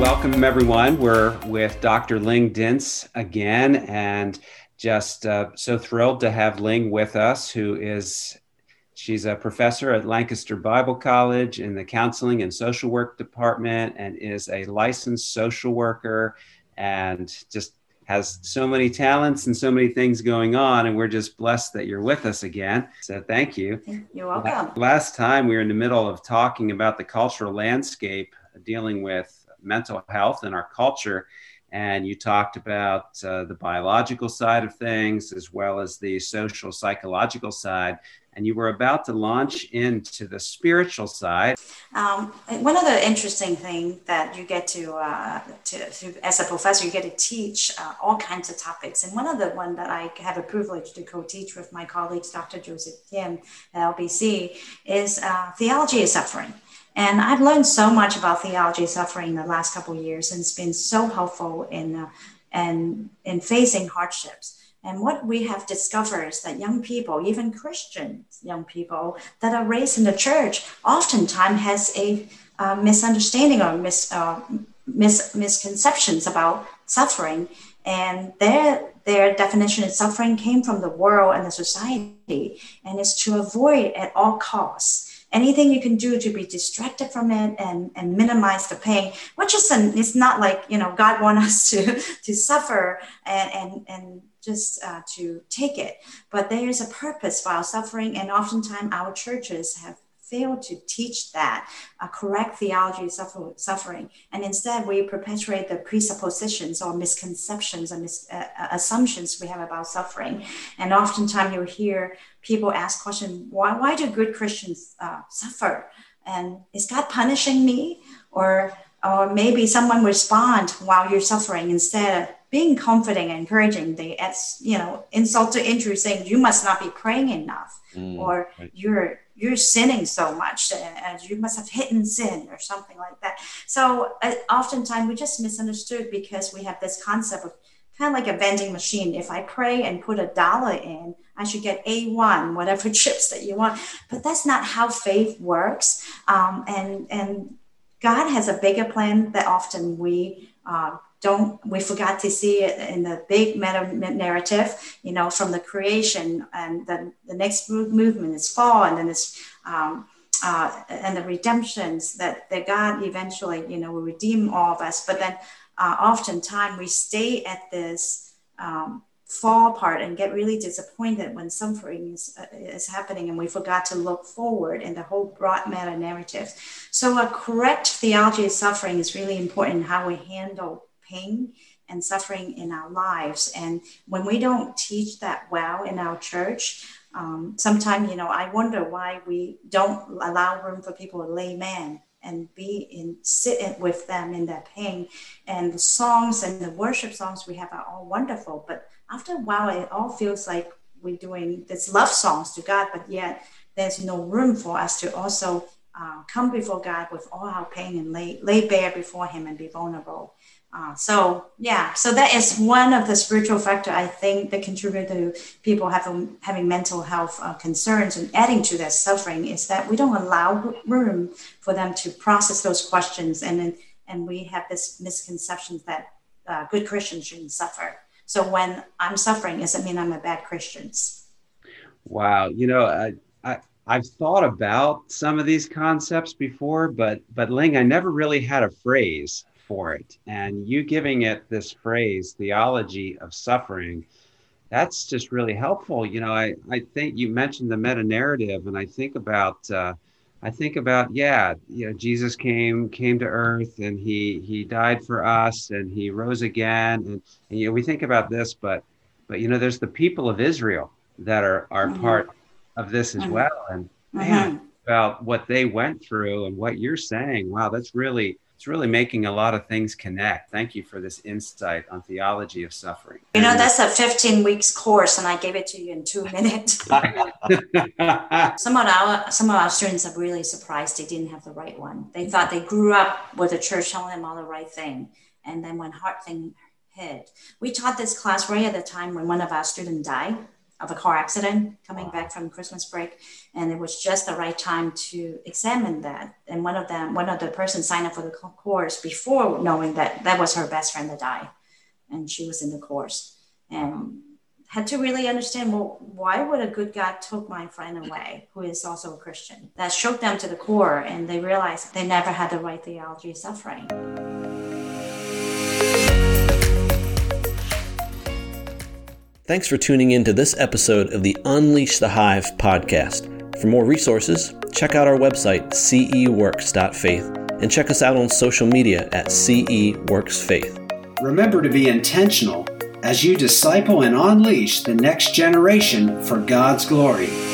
Welcome, everyone. We're with Dr. Ling Dinse again, and just uh, so thrilled to have Ling with us, who is She's a professor at Lancaster Bible College in the Counseling and Social Work Department and is a licensed social worker and just has so many talents and so many things going on. And we're just blessed that you're with us again. So thank you. You're welcome. Last time we were in the middle of talking about the cultural landscape dealing with mental health in our culture and you talked about uh, the biological side of things as well as the social psychological side and you were about to launch into the spiritual side. Um, one of the interesting things that you get to, uh, to, to, as a professor, you get to teach uh, all kinds of topics. And one of the one that I have a privilege to co-teach with my colleagues, Dr. Joseph Kim at LBC, is uh, theology of suffering. And I've learned so much about theology suffering in the last couple of years, and it's been so helpful in, uh, in, in facing hardships. And what we have discovered is that young people, even Christian young people that are raised in the church, oftentimes has a uh, misunderstanding or mis, uh, mis, misconceptions about suffering. And their, their definition of suffering came from the world and the society, and is to avoid at all costs anything you can do to be distracted from it and, and minimize the pain, which is an, it's not like, you know, God wants us to, to suffer and, and, and just uh, to take it. But there is a purpose for our suffering, and oftentimes our churches have failed to teach that a correct theology of suffering. And instead, we perpetuate the presuppositions or misconceptions and mis- uh, uh, assumptions we have about suffering. And oftentimes, you'll hear people ask questions why, why do good Christians uh, suffer? And is God punishing me? Or, or maybe someone respond while you're suffering instead being confident and encouraging the you know insult to injury saying you must not be praying enough mm, or right. you're you're sinning so much and you must have hidden sin or something like that. So uh, oftentimes we just misunderstood because we have this concept of kind of like a vending machine. If i pray and put a dollar in i should get a1 whatever chips that you want. But that's not how faith works. Um, and and god has a bigger plan that often we uh, don't we forgot to see it in the big meta narrative you know from the creation and then the next movement is fall and then it's um, uh, and the redemptions that, that god eventually you know will redeem all of us. But then uh, oftentimes we stay at this um, fall part and get really disappointed when suffering is, uh, is happening and we forgot to look forward in the whole broad meta narrative so a correct theology of suffering is really important in how we handle pain and suffering in our lives. And when we don't teach that well in our church, um, sometimes, you know, I wonder why we don't allow room for people to lay man and be in sit with them in that pain. And the songs and the worship songs we have are all wonderful, but after a while, it all feels like we're doing this love songs to God, but yet there's no room for us to also uh, come before God with all our pain and lay, lay bare before Him and be vulnerable. Uh, so yeah, so that is one of the spiritual factor I think that contribute to people having having mental health uh, concerns and adding to their suffering is that we don't allow room for them to process those questions and and we have this misconception that uh, good Christians shouldn't suffer. So when I'm suffering, doesn't mean I'm a bad Christian. Wow, you know, I, I I've thought about some of these concepts before, but but Ling, I never really had a phrase for it. And you giving it this phrase, theology of suffering, that's just really helpful. You know, I, I think you mentioned the meta narrative, and I think about, uh, I think about, yeah, you know, Jesus came came to earth and he he died for us and he rose again, and, and you know, we think about this, but but you know, there's the people of Israel that are are mm-hmm. part of this as mm-hmm. well, and man, mm-hmm. about what they went through and what you're saying. Wow, that's really it's really making a lot of things connect. Thank you for this insight on theology of suffering. You know, that's a 15 weeks course, and I gave it to you in two minutes. some of our some of our students are really surprised they didn't have the right one. They thought they grew up with the church telling them all the right thing, and then when hard thing hit, we taught this class right at the time when one of our students died of a car accident coming wow. back from Christmas break, and it was just the right time to examine that. And one of them, one of the person signed up for the course before knowing that that was her best friend that died, and she was in the course and had to really understand well why would a good god took my friend away who is also a christian that shook them to the core and they realized they never had the right theology of suffering Thanks for tuning in to this episode of the Unleash the Hive podcast. For more resources, check out our website, ceworks.faith, and check us out on social media at ceworksfaith. Remember to be intentional as you disciple and unleash the next generation for God's glory.